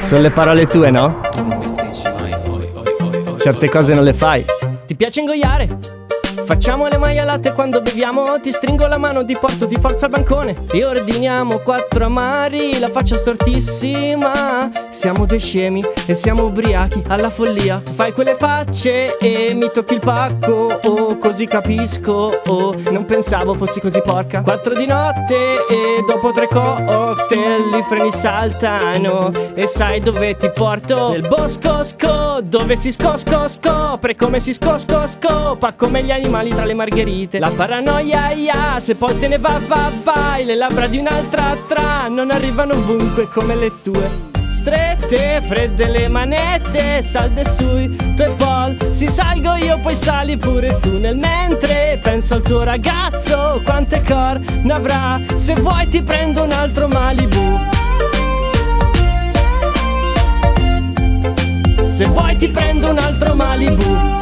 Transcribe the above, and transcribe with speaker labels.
Speaker 1: Sono le parole tue, no? Certe cose non le fai. Ti piace ingoiare? Facciamo le maialate quando beviamo Ti stringo la mano, ti porto di forza al bancone E ordiniamo quattro amari La faccia stortissima Siamo due scemi e siamo ubriachi alla follia. Tu fai quelle facce e mi tocchi il pacco. Oh, così capisco. Oh, non pensavo fossi così porca. Quattro di notte e dopo tre cocktail I freni saltano. E sai dove ti porto? Nel bosco sco Dove si scosco scopre come si scosco scopa Come gli animali tra le margherite. La paranoia, ia, se poi te ne va, va, vai. Le labbra di un'altra tra Non arrivano ovunque come le tue Strette, fredde le manette, salde sui tuoi pol. Si salgo io, poi sali pure tu Nel mentre. Penso al tuo ragazzo Quante corna avrà. Se vuoi ti prendo un altro Malibu. Se vuoi ti prendo un altro Malibu